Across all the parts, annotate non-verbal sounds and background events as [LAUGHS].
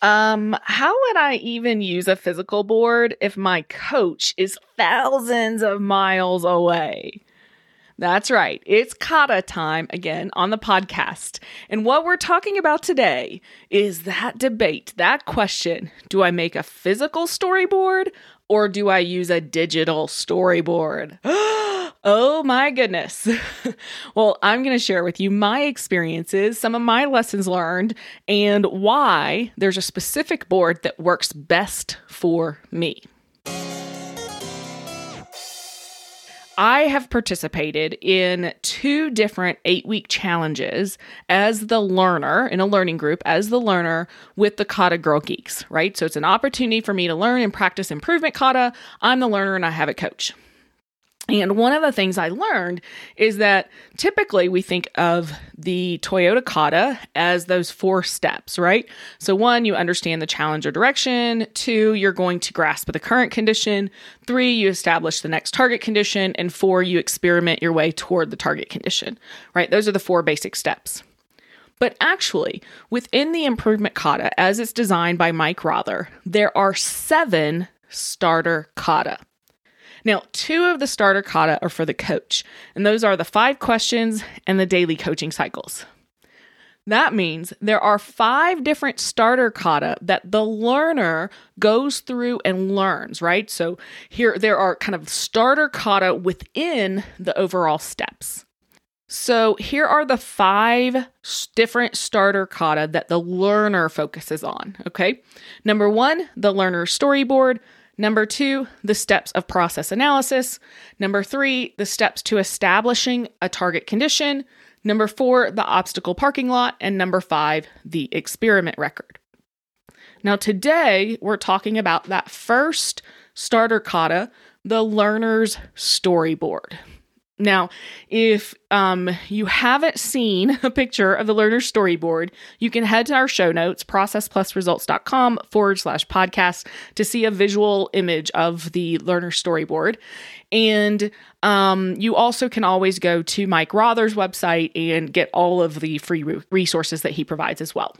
Um, how would I even use a physical board if my coach is thousands of miles away? That's right. It's kata time again on the podcast. And what we're talking about today is that debate, that question. Do I make a physical storyboard or do I use a digital storyboard? [GASPS] oh my goodness. [LAUGHS] well, I'm going to share with you my experiences, some of my lessons learned, and why there's a specific board that works best for me. I have participated in two different eight week challenges as the learner in a learning group, as the learner with the Kata Girl Geeks, right? So it's an opportunity for me to learn and practice improvement Kata. I'm the learner and I have a coach. And one of the things I learned is that typically we think of the Toyota Kata as those four steps, right? So, one, you understand the challenge or direction. Two, you're going to grasp the current condition. Three, you establish the next target condition. And four, you experiment your way toward the target condition, right? Those are the four basic steps. But actually, within the improvement kata, as it's designed by Mike Rother, there are seven starter kata. Now, two of the starter kata are for the coach, and those are the five questions and the daily coaching cycles. That means there are five different starter kata that the learner goes through and learns, right? So here there are kind of starter kata within the overall steps. So here are the five different starter kata that the learner focuses on, okay? Number one, the learner storyboard. Number two, the steps of process analysis. Number three, the steps to establishing a target condition. Number four, the obstacle parking lot. And number five, the experiment record. Now, today we're talking about that first starter kata, the learner's storyboard. Now, if um, you haven't seen a picture of the learner storyboard, you can head to our show notes, processplusresults.com forward slash podcast, to see a visual image of the learner storyboard. And um, you also can always go to Mike Rother's website and get all of the free resources that he provides as well.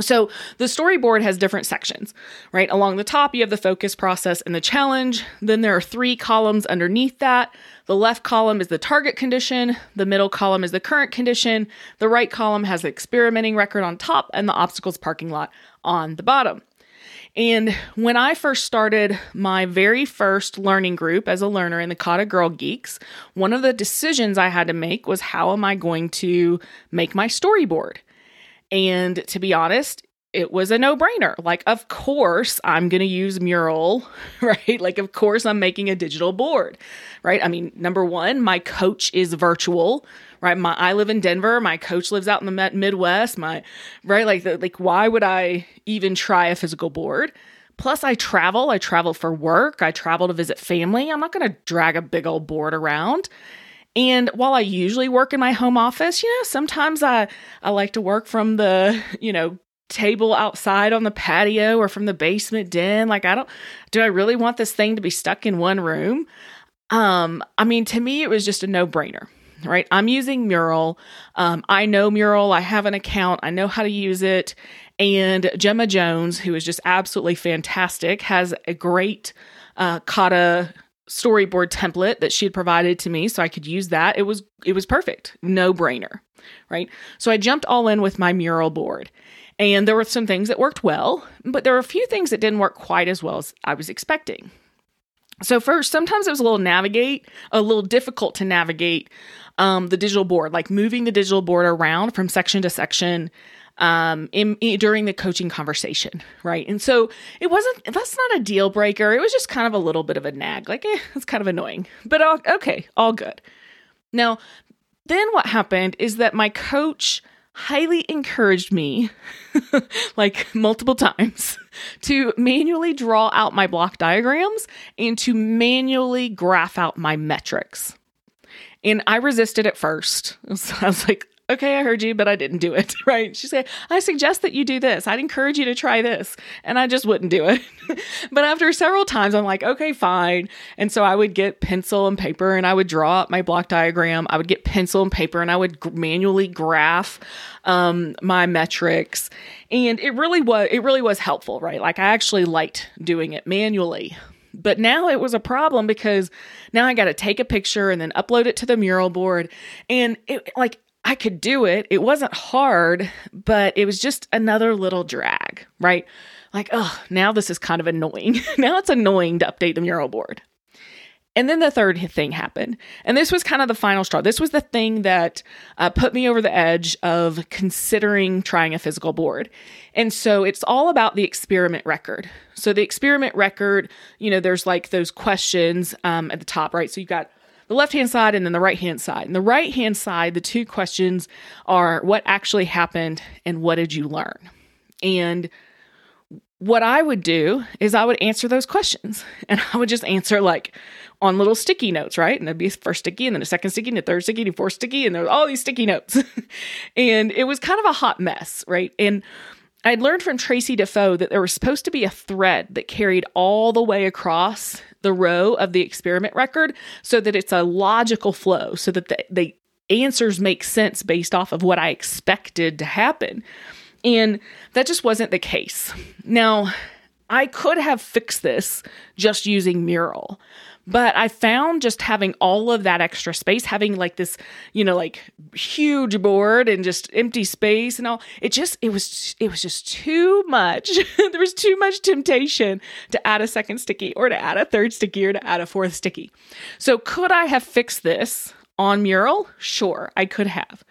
So the storyboard has different sections, right? Along the top, you have the focus process and the challenge. Then there are three columns underneath that. The left column is the target condition. The middle column is the current condition. The right column has the experimenting record on top and the obstacles parking lot on the bottom. And when I first started my very first learning group as a learner in the Kata Girl Geeks, one of the decisions I had to make was how am I going to make my storyboard? And to be honest, it was a no brainer. Like, of course, I'm going to use Mural, [LAUGHS] right? Like, of course, I'm making a digital board, right? I mean, number one, my coach is virtual, right? My I live in Denver. My coach lives out in the Midwest. My right, like, the, like, why would I even try a physical board? Plus, I travel. I travel for work. I travel to visit family. I'm not going to drag a big old board around. And while I usually work in my home office, you know, sometimes I I like to work from the, you know, table outside on the patio or from the basement den. Like I don't do I really want this thing to be stuck in one room? Um, I mean, to me it was just a no-brainer. Right? I'm using Mural. Um, I know Mural. I have an account. I know how to use it. And Gemma Jones, who is just absolutely fantastic, has a great uh, kata storyboard template that she had provided to me so I could use that. It was it was perfect. No brainer, right? So I jumped all in with my mural board. And there were some things that worked well, but there were a few things that didn't work quite as well as I was expecting. So first, sometimes it was a little navigate, a little difficult to navigate um, the digital board, like moving the digital board around from section to section um, in, in, during the coaching conversation, right? And so it wasn't, that's not a deal breaker. It was just kind of a little bit of a nag, like, eh, it's kind of annoying, but all, okay, all good. Now, then what happened is that my coach highly encouraged me, [LAUGHS] like multiple times, [LAUGHS] to manually draw out my block diagrams and to manually graph out my metrics. And I resisted at first. So [LAUGHS] I was like, okay, I heard you, but I didn't do it. [LAUGHS] Right. She said, I suggest that you do this. I'd encourage you to try this. And I just wouldn't do it. [LAUGHS] but after several times, I'm like, okay, fine. And so I would get pencil and paper and I would draw up my block diagram. I would get pencil and paper and I would g- manually graph um, my metrics. And it really was, it really was helpful, right? Like I actually liked doing it manually. But now it was a problem because now I got to take a picture and then upload it to the mural board. And it like I could do it. It wasn't hard, but it was just another little drag, right? Like, oh, now this is kind of annoying. [LAUGHS] now it's annoying to update the mural board. And then the third thing happened. And this was kind of the final straw. This was the thing that uh, put me over the edge of considering trying a physical board. And so it's all about the experiment record. So the experiment record, you know, there's like those questions um, at the top, right? So you've got the left hand side and then the right hand side. And the right hand side, the two questions are what actually happened and what did you learn? And what I would do is I would answer those questions [LAUGHS] and I would just answer like on little sticky notes, right? And there'd be a first sticky and then a second sticky and a third sticky and a fourth sticky and there were all these sticky notes. [LAUGHS] and it was kind of a hot mess, right? And I'd learned from Tracy Defoe that there was supposed to be a thread that carried all the way across the row of the experiment record so that it's a logical flow, so that the, the answers make sense based off of what I expected to happen. And that just wasn't the case. Now, I could have fixed this just using Mural, but I found just having all of that extra space, having like this, you know, like huge board and just empty space and all, it just, it was, it was just too much. [LAUGHS] there was too much temptation to add a second sticky or to add a third sticky or to add a fourth sticky. So could I have fixed this on Mural? Sure, I could have.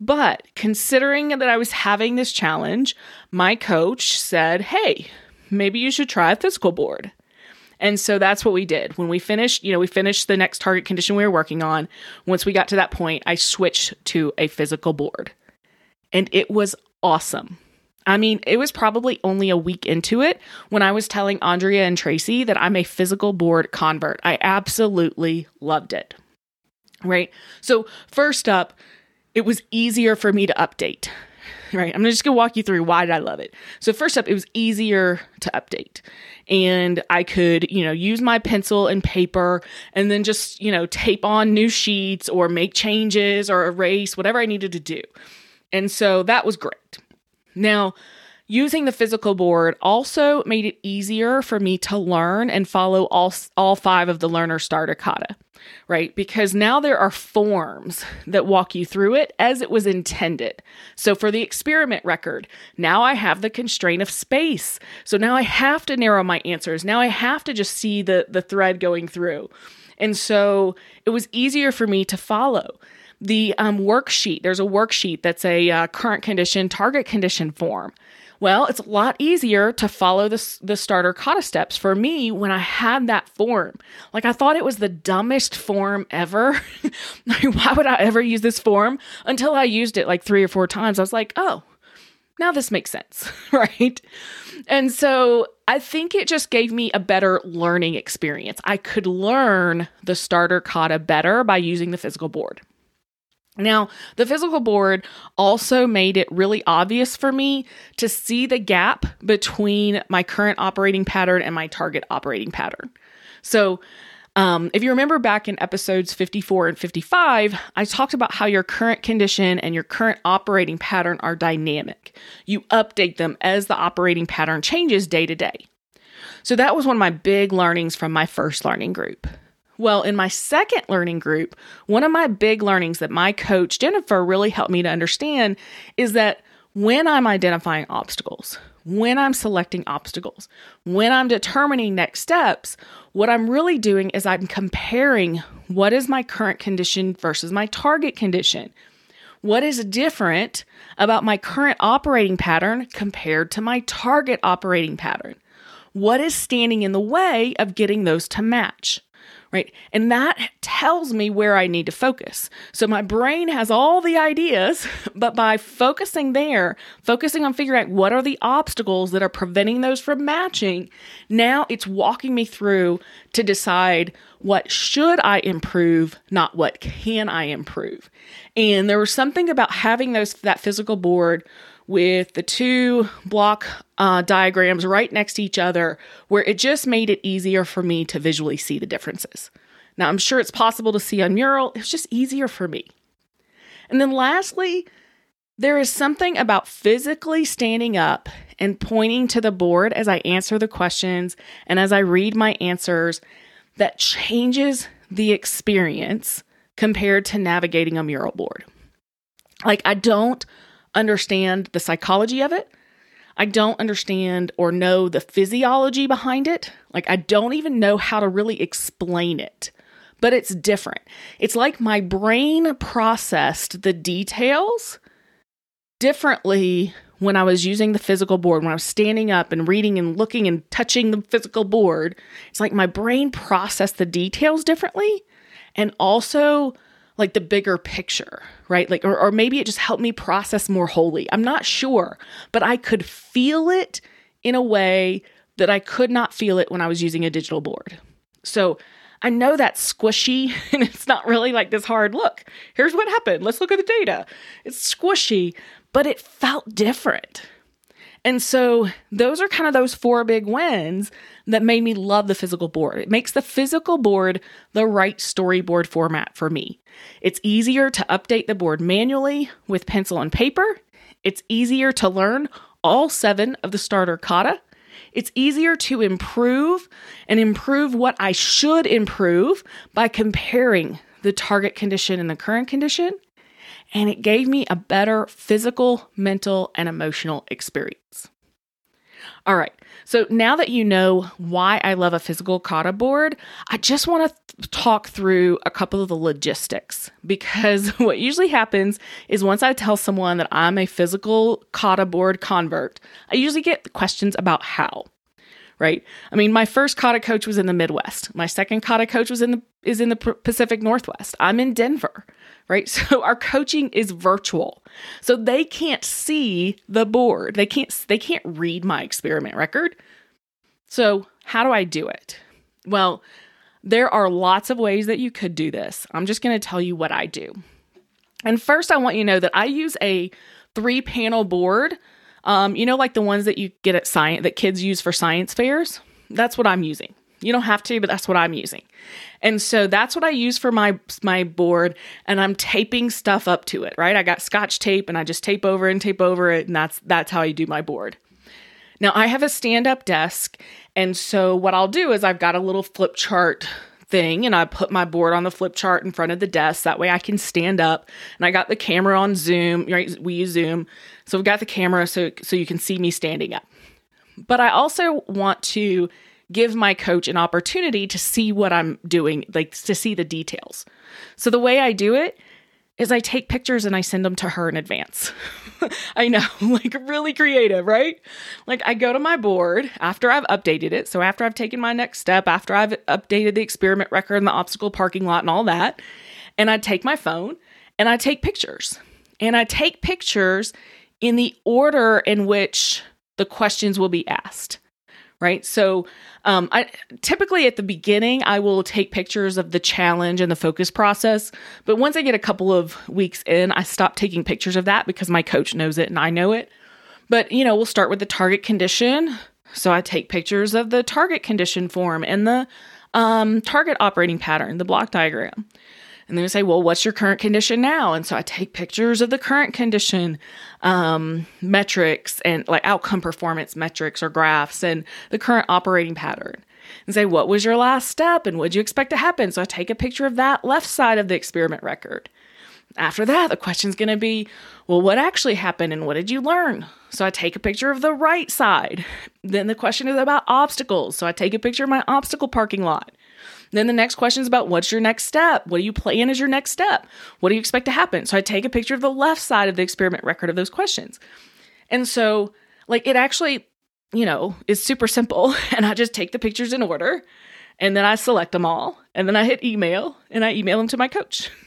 But considering that I was having this challenge, my coach said, Hey, maybe you should try a physical board. And so that's what we did. When we finished, you know, we finished the next target condition we were working on. Once we got to that point, I switched to a physical board. And it was awesome. I mean, it was probably only a week into it when I was telling Andrea and Tracy that I'm a physical board convert. I absolutely loved it. Right? So, first up, it was easier for me to update [LAUGHS] right? I'm just to walk you through why did I love it. So first up, it was easier to update. And I could, you know, use my pencil and paper and then just, you know, tape on new sheets or make changes or erase whatever I needed to do. And so that was great. Now, Using the physical board also made it easier for me to learn and follow all, all five of the learner starter kata, right? Because now there are forms that walk you through it as it was intended. So for the experiment record, now I have the constraint of space. So now I have to narrow my answers. Now I have to just see the, the thread going through. And so it was easier for me to follow the um, worksheet. There's a worksheet that's a uh, current condition, target condition form. Well, it's a lot easier to follow the, the starter kata steps for me when I had that form. Like, I thought it was the dumbest form ever. [LAUGHS] Why would I ever use this form? Until I used it like three or four times. I was like, oh, now this makes sense, [LAUGHS] right? And so I think it just gave me a better learning experience. I could learn the starter kata better by using the physical board. Now, the physical board also made it really obvious for me to see the gap between my current operating pattern and my target operating pattern. So, um, if you remember back in episodes 54 and 55, I talked about how your current condition and your current operating pattern are dynamic. You update them as the operating pattern changes day to day. So, that was one of my big learnings from my first learning group. Well, in my second learning group, one of my big learnings that my coach, Jennifer, really helped me to understand is that when I'm identifying obstacles, when I'm selecting obstacles, when I'm determining next steps, what I'm really doing is I'm comparing what is my current condition versus my target condition. What is different about my current operating pattern compared to my target operating pattern? What is standing in the way of getting those to match? Right? And that tells me where I need to focus. So my brain has all the ideas, [LAUGHS] but by focusing there, focusing on figuring out what are the obstacles that are preventing those from matching, now it's walking me through to decide what should I improve, not what can I improve. And there was something about having those that physical board with the two block uh, diagrams right next to each other where it just made it easier for me to visually see the differences. Now, I'm sure it's possible to see on mural, it's just easier for me. And then lastly, there is something about physically standing up and pointing to the board as I answer the questions and as I read my answers that changes the experience compared to navigating a mural board. Like, I don't understand the psychology of it. I don't understand or know the physiology behind it. Like, I don't even know how to really explain it, but it's different. It's like my brain processed the details differently when I was using the physical board, when I was standing up and reading and looking and touching the physical board. It's like my brain processed the details differently and also like the bigger picture, right? Like, or, or maybe it just helped me process more wholly. I'm not sure, but I could feel it in a way that I could not feel it when I was using a digital board. So I know that's squishy [LAUGHS] and it's not really like this hard look. Here's what happened. Let's look at the data. It's squishy, but it felt different. And so those are kind of those four big wins that made me love the physical board. It makes the physical board the right storyboard format for me. It's easier to update the board manually with pencil and paper. It's easier to learn all seven of the starter kata. It's easier to improve and improve what I should improve by comparing the target condition and the current condition. And it gave me a better physical, mental, and emotional experience. All right. So now that you know why I love a physical kata board, I just want to th- talk through a couple of the logistics because [LAUGHS] what usually happens is once I tell someone that I'm a physical kata board convert, I usually get questions about how. Right? I mean, my first kata coach was in the Midwest. My second kata coach was in the is in the Pacific Northwest. I'm in Denver right? [LAUGHS] So our coaching is virtual. So they can't see the board. They can't they can't read my experiment record. So, how do I do it? Well, there are lots of ways that you could do this. I'm just going to tell you what I do. And first, I want you to know that I use a three panel board. Um, you know, like the ones that you get at science that kids use for science fairs. That's what I'm using. You don't have to, but that's what I'm using. And so that's what I use for my my board and I'm taping stuff up to it, right? I got scotch tape and I just tape over and tape over it and that's that's how I do my board. Now I have a stand-up desk and so what I'll do is I've got a little flip chart thing and I put my board on the flip chart in front of the desk that way I can stand up and I got the camera on Zoom, right? We use Zoom. So we've got the camera so so you can see me standing up. But I also want to give my coach an opportunity to see what I'm doing, like to see the details. So the way I do it is I take pictures and I send them to her in advance. [LAUGHS] I know, [LAUGHS] like really creative, right? Like I go to my board after I've updated it. So after I've taken my next step, after I've updated the experiment record and the obstacle parking lot and all that, and I take my phone and I take pictures. And I take pictures in the order in which the questions will be asked right? So, um, I typically at the beginning I will take pictures of the challenge and the focus process, but once I get a couple of weeks in, I stop taking pictures of that because my coach knows it and I know it. But you know, we'll start with the target condition. So I take pictures of the target condition form and the um, target operating pattern, the block diagram. And then we say, well, what's your current condition now? And so I take pictures of the current condition um, metrics and like outcome performance metrics or graphs and the current operating pattern and say, what was your last step and what did you expect to happen? So I take a picture of that left side of the experiment record. After that, the question's going to be, well, what actually happened and what did you learn? So I take a picture of the right side. Then the question is about obstacles. So I take a picture of my obstacle parking lot. Then the next question is about what's your next step? What do you plan as your next step? What do you expect to happen? So I take a picture of the left side of the experiment record of those questions. And so, like, it actually, you know, is super simple. [LAUGHS] And I just take the pictures in order. And then I select them all. And then I hit email and I email them to my coach. [LAUGHS]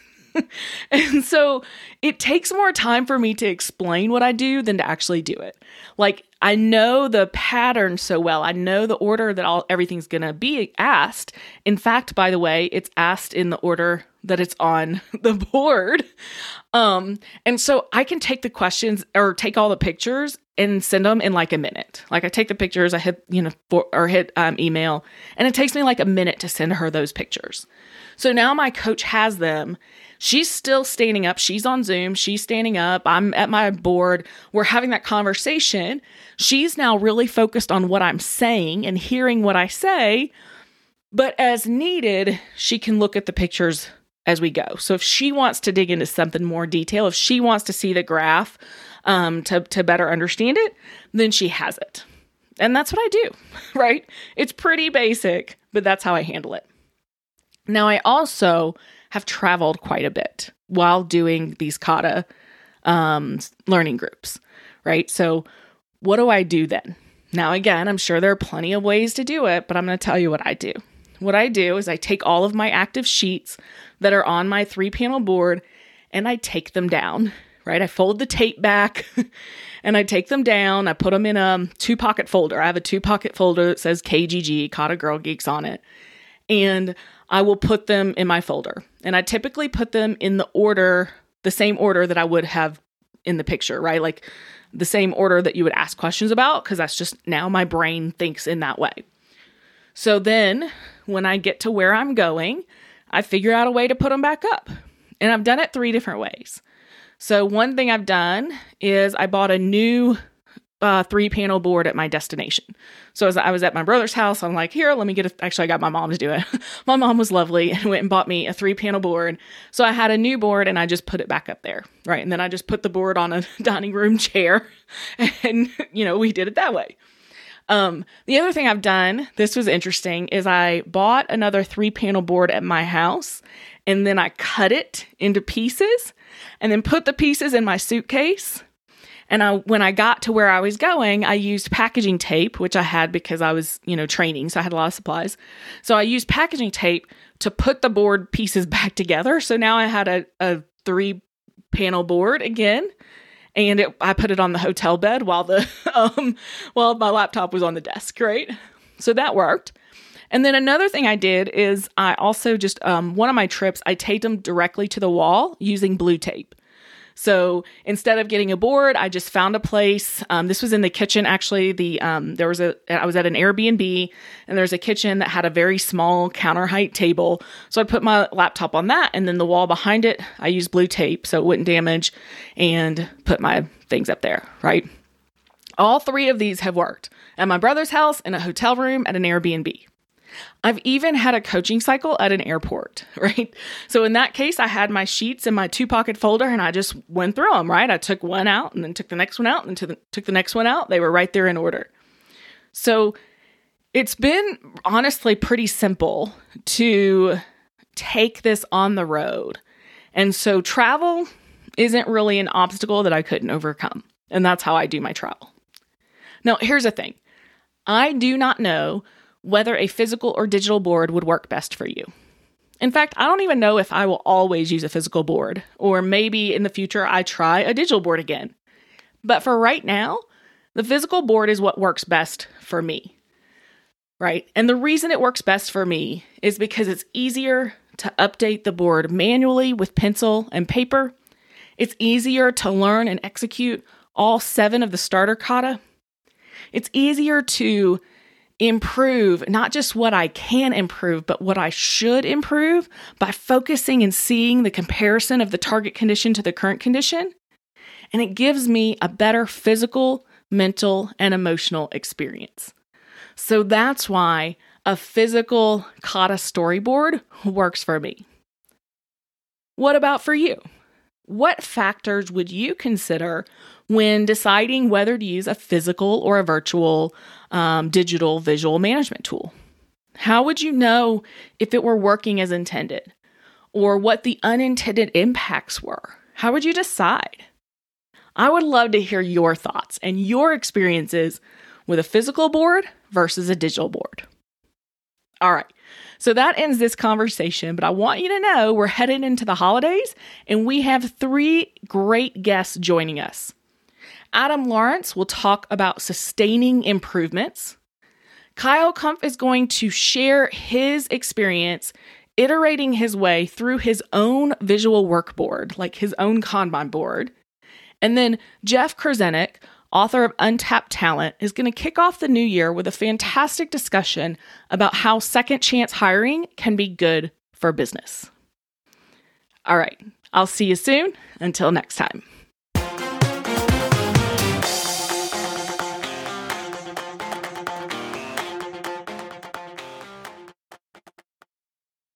[LAUGHS] and so it takes more time for me to explain what I do than to actually do it. Like I know the pattern so well. I know the order that all everything's going to be asked. In fact, by the way, it's asked in the order that it's on [LAUGHS] the board. Um and so I can take the questions or take all the pictures and send them in like a minute. Like I take the pictures, I hit, you know, for, or hit um, email, and it takes me like a minute to send her those pictures. So now my coach has them She's still standing up. She's on Zoom. She's standing up. I'm at my board. We're having that conversation. She's now really focused on what I'm saying and hearing what I say. But as needed, she can look at the pictures as we go. So if she wants to dig into something more detail, if she wants to see the graph um, to, to better understand it, then she has it. And that's what I do, [LAUGHS] right? It's pretty basic, but that's how I handle it. Now, I also have traveled quite a bit while doing these kata um, learning groups, right? So, what do I do then? Now, again, I'm sure there are plenty of ways to do it, but I'm going to tell you what I do. What I do is I take all of my active sheets that are on my three panel board and I take them down, right? I fold the tape back [LAUGHS] and I take them down. I put them in a two pocket folder. I have a two pocket folder that says KGG, Kata Girl Geeks on it. And I will put them in my folder. And I typically put them in the order, the same order that I would have in the picture, right? Like the same order that you would ask questions about, because that's just now my brain thinks in that way. So then when I get to where I'm going, I figure out a way to put them back up. And I've done it three different ways. So, one thing I've done is I bought a new uh, three panel board at my destination. So as I was at my brother's house, I'm like, here, let me get a, actually, I got my mom to do it. [LAUGHS] my mom was lovely and [LAUGHS] went and bought me a three panel board. So I had a new board and I just put it back up there. Right. And then I just put the board on a [LAUGHS] dining room chair and, you know, we did it that way. Um, the other thing I've done, this was interesting, is I bought another three panel board at my house and then I cut it into pieces and then put the pieces in my suitcase and I, when I got to where I was going, I used packaging tape, which I had because I was, you know, training. So I had a lot of supplies. So I used packaging tape to put the board pieces [LAUGHS] back together. So now I had a, a three panel board again. And it, I put it on the hotel bed while the [LAUGHS] um, while my laptop was on the desk, right? So that worked. And then another thing I did is I also just um, one of my trips I taped them directly to the wall using blue tape. So instead of getting a board, I just found a place. Um, this was in the kitchen. Actually, the um, there was a I was at an Airbnb, and there's a kitchen that had a very small counter height table. So I put my laptop on that, and then the wall behind it, I used blue tape so it wouldn't damage, and put my things up there. Right. All three of these have worked at my brother's house, in a hotel room, at an Airbnb. I've even had a coaching cycle at an airport, [LAUGHS] right? So in that case, I had my sheets in my two pocket folder and I just went through them, right? I took one out and then took the next one out and the, took the next one out. They were right there in order. So it's been honestly pretty simple to take this on the road. And so travel isn't really an obstacle that I couldn't overcome. And that's how I do my travel. Now, here's the thing I do not know whether a physical or digital board would work best for you. In fact, I don't even know if I will always use a physical board, or maybe in the future I try a digital board again. But for right now, the physical board is what works best for me. Right? And the reason it works best for me is because it's easier to update the board manually with pencil and paper. It's easier to learn and execute all seven of the starter kata. It's easier to improve not just what I can improve, but what I should improve by focusing and seeing the comparison of the target condition to the current condition. And it gives me a better physical, mental, and emotional experience. So that's why a physical kata storyboard works for me. What about for you? What factors would you consider when deciding whether to use a physical or a virtual um, digital visual management tool? How would you know if it were working as intended or what the unintended impacts were? How would you decide? I would love to hear your thoughts and your experiences with a physical board versus a digital board. All right. So that ends this conversation, but I want you to know we're headed into the holidays and we have three great guests joining us. Adam Lawrence will talk about sustaining improvements. Kyle Kumpf is going to share his experience iterating his way through his own visual workboard, like his own Kanban board. And then Jeff Korzenik, author of Untapped Talent, is going to kick off the new year with a fantastic discussion about how second chance hiring can be good for business. All right, I'll see you soon. Until next time.